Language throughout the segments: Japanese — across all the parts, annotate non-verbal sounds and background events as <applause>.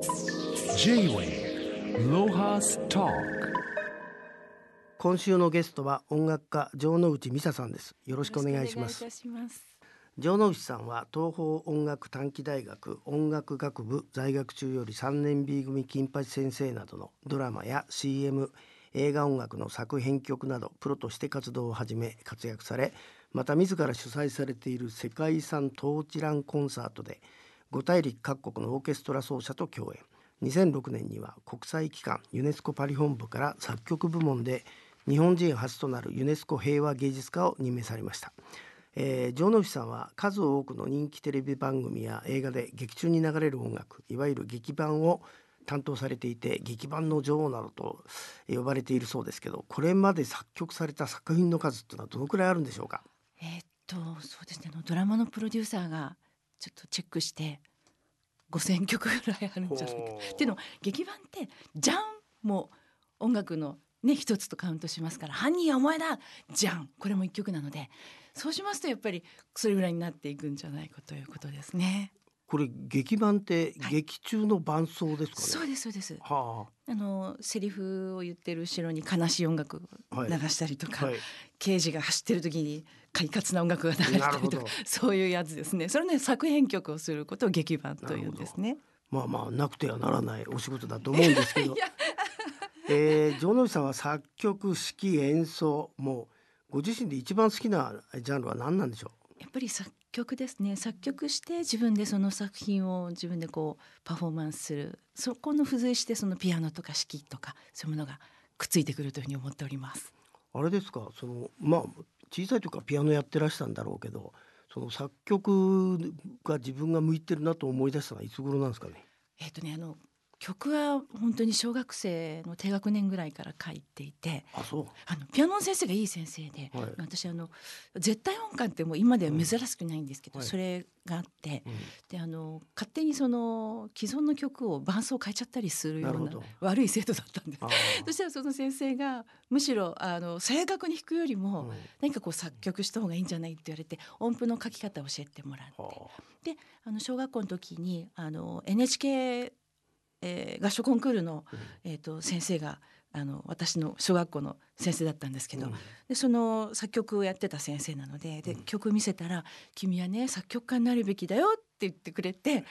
J-Way ロハスト今週のゲストは音楽家城之内美沙さんです。よろしくお願いします。城之内さんは東邦音楽短期大学音楽学部在学中より3年 B 組金八先生などのドラマや CM 映画音楽の作編曲などプロとして活動を始め活躍されまた自ら主催されている世界遺産トーチランコンサートで5大陸各国のオーケストラ奏者と共演。2006年には国際機関ユネスコパリ本部から作曲部門で日本人初となるユネスコ平和芸術家を任命されました、えー、城之内さんは数多くの人気テレビ番組や映画で劇中に流れる音楽いわゆる劇版を担当されていて劇版の女王などと呼ばれているそうですけどこれまで作曲された作品の数っていうのはどのくらいあるんでしょうか？えーっとそうですね。ドラマのプロデューサーがちょっとチェックして5,000曲ぐらいあるんじゃないか。っていうの劇版ってじゃんもう音楽のね一つとカウントしますから犯人はお前だじゃんこれも一曲なのでそうしますとやっぱりそれぐらいになっていくんじゃないかということですね。これ劇版ってはい。劇中の伴奏ですかね、そうですそうです。はあ。のセリフを言ってる後ろに悲しい音楽を流したりとか、あはい。刑事が走ってる時に快活な音楽が流れたりとかそういうやつですね。それね作編曲をすることを劇版というんですね。まあまあなくてはならないお仕事だと思うんですけど。<laughs> えー、城之内さんは作曲指揮演奏もうご自身で一番好きなジャンルは何なんでしょやっぱり作曲ですね。作曲して自分でその作品を自分でこうパフォーマンスする。そこの付随してそのピアノとか指揮とかそういうものがくっついてくるというふうに思っております。うあれですか？そのまあ小さい時からピアノやってらしたんだろうけどその作曲が自分が向いてるなと思い出したのはいつ頃なんですかね？えっ、とねあの曲は本当に小学生の低学年ぐらいから書いていてあのピアノの先生がいい先生で、はい。私あの絶対音感ってもう今では珍しくないんですけど、はい。それがあってうん。であの勝手にその既存の曲を伴奏を変えちゃったりするような悪い生徒だったんです。あ <laughs> そしたらその先生がむしろあの正確に弾くよりーも、うん。何かこう作曲した方がいいんじゃないって言われて音符の書き方を教えてもらって。はであの小学校の時にあの NHK、えー合唱コンクールの、うん。えー、と先生があの私の小学校の先生だったんですけど、うん。でその作曲をやってた先生なのででうん。曲見せたら「君はね作曲家になるべきだよ」って言ってくれてへ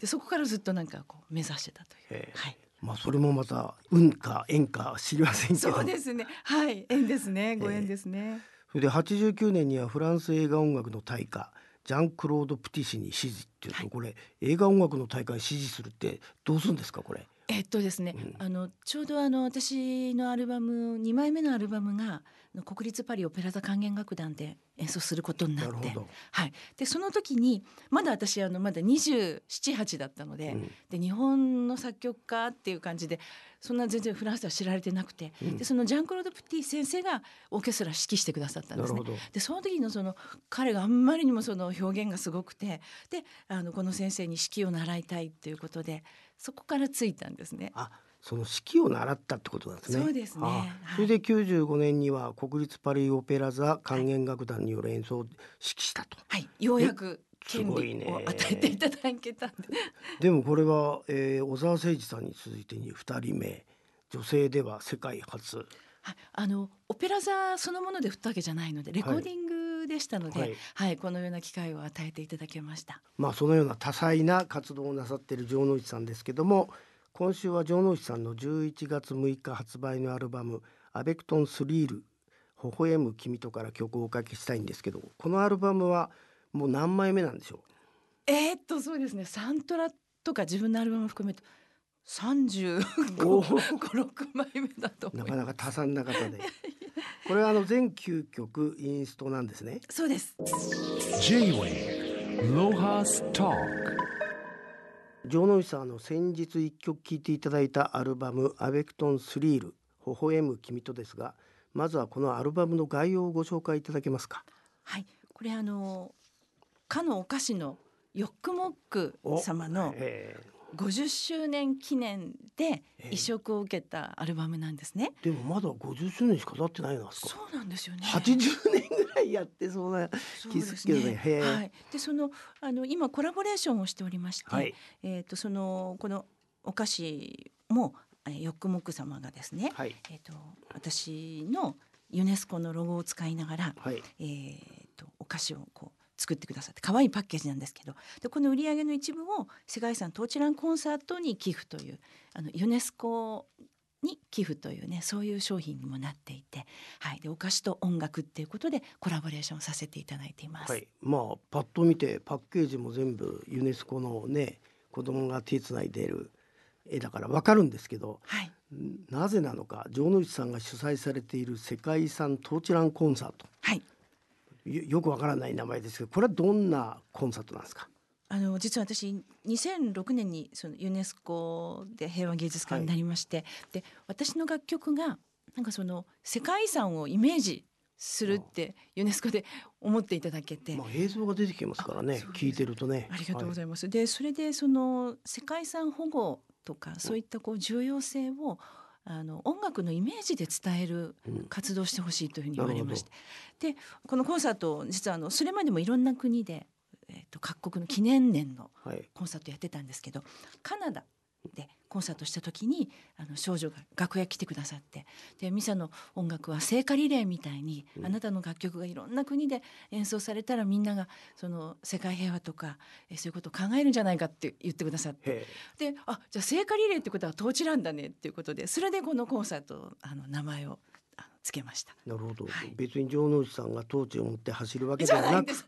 でそこからずっとなんかこう目指してたという。え。はい、まあそれもまた運か縁か知りませんけどそうですね。はい、縁ですね。ご縁ですね。それで89年にはフランス映画音楽の大家ジャンクロード・プティ氏に支持っていうと、はい。これ映画音楽の大会に支持するってどうするんですかこれ。えっとですね、うん。あのちょうどあの私のアルバム2枚目のアルバムが国立パリオペラ座管弦楽団で演奏することになって。はい、でその時にまだ私あのまだ278だったので,、うん。で日本の作曲家っていう感じでそんな全然フランスでは知られてなくて、うんでそのジャンクロード・プティ先生がオーケストラ指揮してくださったんですね。でその時のその彼があんまりにもその表現がすごくてであのこの先生に指揮を習いたいということでそこからついたんですね。あその指揮を習ったってことなんですね。そうですねあはいそれで95年には国立パリオペラ座管弦楽団による演奏を指揮したと。はい、ようやく権利を与えていただけたんで。<laughs> でもこれは、えー小沢誠二さんに続いてに2人目女性では世界初。はい、あのオペラ座そのもので振ったわけじゃないのでレコーディングでしたので、ははいい、このような機会を与えていただきました。まあそのような多彩な活動をなさっている城之内さんですけども今週は城之内さんの11月6日発売のアルバム「アベクトンスリール微笑む君と」から曲をおかけしたいんですけどこのアルバムはもう何枚目なんでしょえー、っとそうですね。サントラとか自分のアルバムを含めると35、お6枚目だとうなか。なか多産な方で。これはあの全9曲インストなんですね。そうです。J-Way ロハスト城之内さんあの先日一曲聴いていただいたアルバム「アベクトンスリール微笑む君と」ですがまずはこのアルバムの概要をご紹介いただけますか？はい、これあのかのお菓子のヨックモック様のえ50周年記念でええ。移植を受けたアルバムなんですね。ーでもまだ50周年しか経ってないなあそうなんですよね。80年ぐらいやってそうな気するけどね。へえ。はい。でそのあの今コラボレーションをしておりまして、はい。えっ、とそのこのお菓子もえーヨックモック様がですね、はい。えっ、と私のユネスコのロゴを使いながら、はい。えー、とお菓子をこう作ってくださって可愛いパッケージなんですけどでこの売り上げの一部を世界遺産トーチランコンサートに寄付というあのユネスコに寄付というねそういう商品にもなっていて、はい、でお菓子と音楽っていうことでコラボレーションさせていただいています。はい、まあパッと見てパッケージも全部ユネスコのね子供が手つないでいる絵だからわかるんですけどはい。んなぜなのか城之内さんが主催されている世界遺産トーチランコンサート。はいよよくわからない名前ですけどこれはどんなコンサートなんですか？あの実は私2006年にそのユネスコで平和芸術家になりまして、で私の楽曲がなんかその世界遺産をイメージするってユネスコで思っていただけて、まあ映像が出てきますからね聞いてるとね。ありがとうございいます。でそれでその世界遺産保護とかそういったこう重要性をあの音楽のイメージで伝えるうん。活動をしてほしいというふうに言われまして。なでこのコンサート実はあのそれまでもいろんな国で、えー、と各国の記念年のはい。コンサートやってたんですけどカナダでコンサートした時にあの少女が楽屋来てくださってでミサの音楽は聖火リレーみたいに、うん。あなたの楽曲がいろんな国で演奏されたらみんながその世界平和とかえそういうことを考えるんじゃないかって言ってくださって。へであじゃあ聖火リレーってことはトーチランだねっていうことでそれでこのコンサートあの名前をつけました。えなるほど、はい。別に城之内さんがトーチを持って走るわけじではなんくゃないです。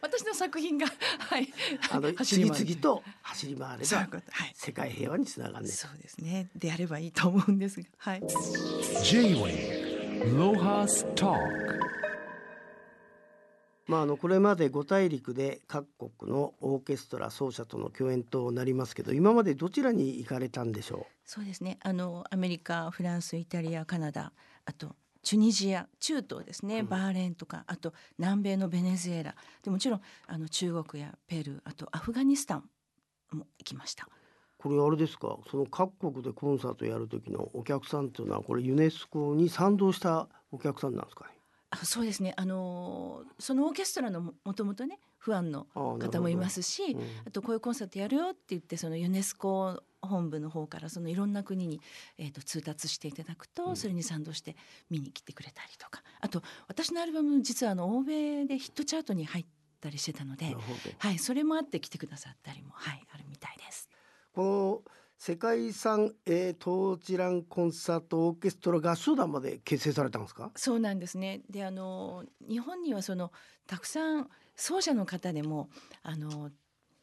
私の作品が <laughs> はいあの次々と走り回れば。世界平和につながるねそうですね。であればいいと思うんですが、はい。J-Way Lohas Talk まあ、あのこれまで5大陸で各国のオーケストラ奏者との共演となりますけど今までどちらに行かれたんでしょそうですね。あのアメリカ、フランス、イタリア、カナダ、あとチュニジア、中東ですね。うんバーレーンとか、あと南米のベネズエラ、でもちろんあの中国やペルー、あとアフガニスタンも行きました。うこれあれですか？その各国でコンサートやる時のお客さんというのはこれユネスコに賛同したお客さんなんですかね？あそうですね。あのそのオーケストラのももともとね、ファンの方もいますし、うんあとこういうコンサートやるよって言ってそのユネスコ本部の方からそのいろんな国に、えー、と通達していただくと、うんそれに賛同して見に来てくれたりとかあと私のアルバム実はあの欧米でヒットチャートに入ったりしてたのではい、それもあって来てくださったりも、はい、あるみたいです。この世界遺産、えー、トーチランコンサートオーケストラ合唱団まで結成されたんですか？そうなんですね。で、あの日本にはそのたくさん奏者の方でもあの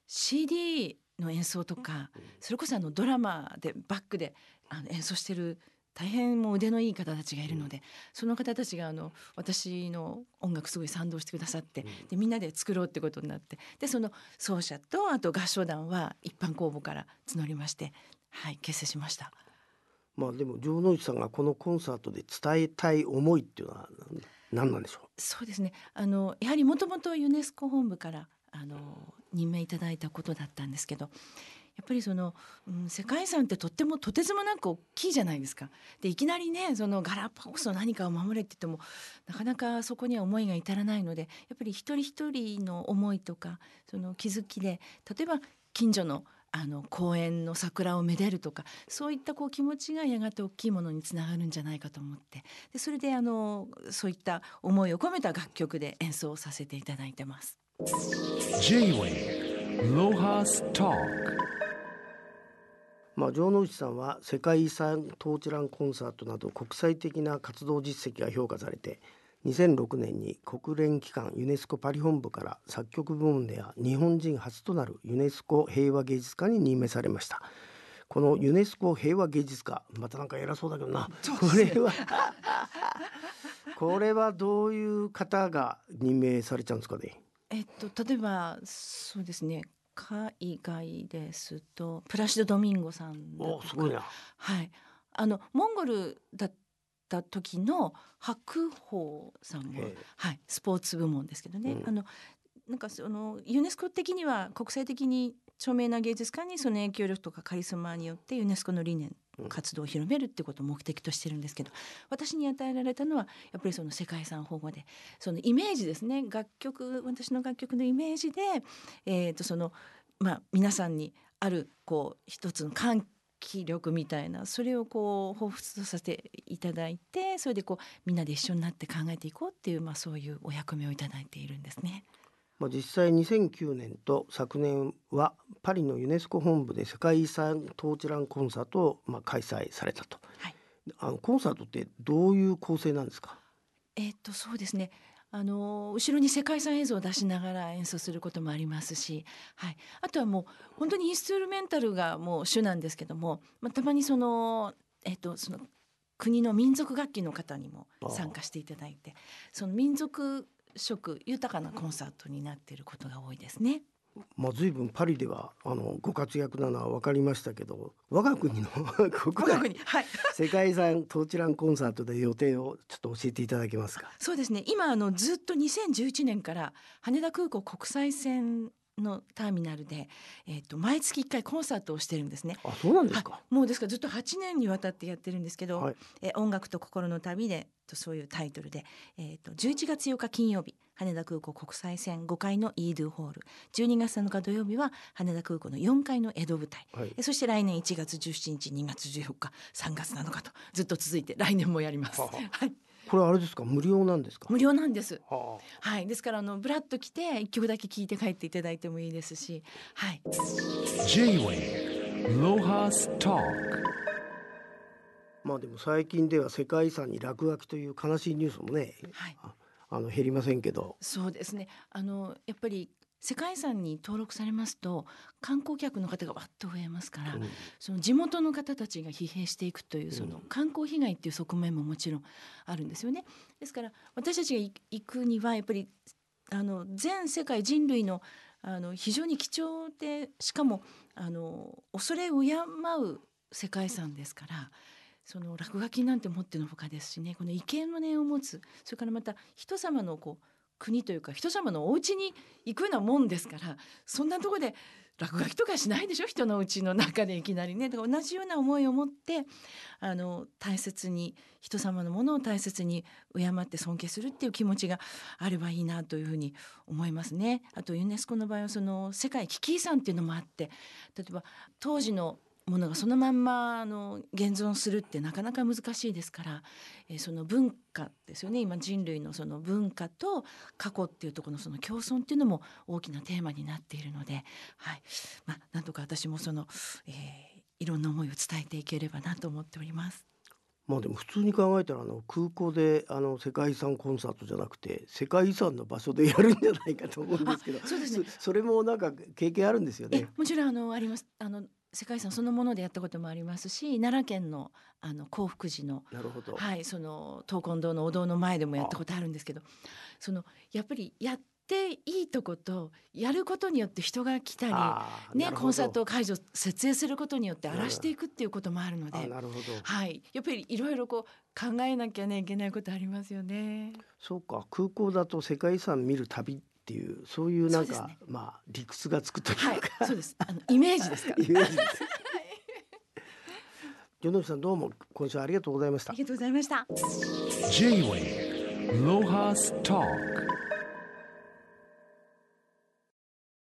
CD の演奏とか、それこそあのドラマでバックであの演奏してる大変もう腕のいい方たちがいるので、その方たちがあの私の音楽すごい賛同してくださって、でみんなで作ろうってことになってでその奏者とあと合唱団は一般公募から募りまして、はい、結成しました。まあでも城之内さんがこのコンサートで伝えたい思いっていうのは何なんでしょそうですね。あのやはりもともとユネスコ本部からあの任命いただいたことだったんですけど、やっぱりその、うん、世界遺産ってとってもとてつもなく大きいじゃないですか。でいきなりねそのガラパゴスの何かを守れって言ってもなかなかそこには思いが至らないのでやっぱり一人一人の思いとかその気づきで例えば近所のあの公園の桜をめでるとかそういったこう気持ちがやがて大きいものにつながるんじゃないかと思ってでそれであのそういった思いを込めた楽曲で演奏させていただいてます。J-Way Lohas Talk. まあ城之内さんは世界遺産トーチランコンサートなど国際的な活動実績が評価されて2006年に国連機関ユネスコパリ本部から作曲部門では日本人初となるユネスコ平和芸術家に任命されました。このユネスコ平和芸術家またなんか偉そうだけどな。これは <laughs> これはどういう方が任命されちゃうんですかね？えっと例えばそうですね。海外ですとプラシド・ドミンゴさんだとか。おすごいな。はい、あのモンゴルだった時の白鵬さんもはい、スポーツ部門ですけどね、うん。あのなんかそのユネスコ的には国際的に著名な芸術家にその影響力とかカリスマによってユネスコの理念うん活動を広めるってことを目的としてるんですけど私に与えられたのはやっぱりその世界遺産保護で。そのイメージですね。楽曲私の楽曲のイメージで、えー、とそのまあ皆さんにあるこう一つの喚起力みたいなそれをこう彷彿とさせていただいてそれでこうみんなで一緒になって考えていこうっていう、まあ、そういうお役目をいただいているんですね。まあ、実際2009年と昨年はパリのユネスコ本部で世界遺産トーチランコンサートをまあ開催されたと、はい。あのコンサートってどういう構成なんですか？えっとそうですね。あの後ろに世界遺産映像を出しながら演奏することもありますし、はい、あとはもう本当にインストゥルメンタルがもう主なんですけども、まあ、たまにその,、えっとその国の民族楽器の方にも参加していただいてその民族色豊かなコンサートになっていることが多いですね。まあ、随分パリではあのご活躍なのは分かりましたけど我が国の <laughs> 国内はい。<laughs> 世界遺産トーチランコンサートで予定をちょっと教えていただけますか？そうですね。今あのずっと2011年から羽田空港国際線のターミナルで、えー、と毎月1回コンサートをしてるんですね。あそうなんですか、はい、もうですからずっと8年にわたってやってるんですけど「はい。えー音楽と心の旅で」とそういうタイトルで、えー、と11月8日金曜日羽田空港国際線5階のイードゥホール。12月7日土曜日は羽田空港の4階の江戸舞台、はい。えそして来年1月17日2月14日3月7日とずっと続いて来年もやります。はは。はい、これあれですか？無料なんですか？無料なんです。ははい、ですからあのブラッと来て一曲だけ聴いて帰っていただいてもいいですし、はい、J-Way Lohas Talk あまあでも最近では世界遺産に落書きという悲しいニュースもねはい、ああの減りませんけど。そうですね。あのやっぱり世界遺産に登録されますと観光客の方がわっと増えますから、うんその地元の方たちが疲弊していくというそのうん観光被害っていう側面ももちろんあるんですよね。ですから私たちが行行くにはやっぱりあの全世界人類のあの非常に貴重でしかもあの恐れ敬う世界遺産ですから。その落書きなんてもってのほかですしねこの畏敬の念を持つそれからまた人様のこう国というか人様のお家に行くようなもんですからそんなとこで落書きとかしないでしょ？人のうちの中でいきなりねだから同じような思いを持ってあの大切に人様のものを大切に敬って尊敬するっていう気持ちがあればいいなというふうに思いますね。あとユネスコの場合はその世界危機遺産っていうのもあって例えば当時のものがそのまんまあの現存するってなかなか難しいですから、えーその文化ですよね今人類のその文化と過去っていうところのその共存っていうのも大きなテーマになっているので、はいまあ、なんとか私もその、えーいろんな思いを伝えていければなと思っております。まあでも普通に考えたらあの空港であの世界遺産コンサートじゃなくて世界遺産の場所でやるんじゃないかと思うんですけどそうですねそそれもなんか経験あるんですよえね。もちろんあのありますあの世界遺産そのものでやったこともありますし奈良県のあの興福寺のなるほど、はい、その闘魂堂のお堂の前でもやったことあるんですけどそのやっぱりやっていいとことやることによって人が来たり、ねコンサート会場設営することによって荒らしていくっていうこともあるので、あなるほど。はい、やっぱりいろいろこう考えなきゃねいけないことありますよね。そうか。空港だと世界遺産見る旅っていうそういうなんか、ねまあ理屈がつくというか、はい、そうです。あのイメージですから。<laughs> イメージです。与野さんどうも今週ありがとうございましたあり。がとうございました。J-Way Lohas Talk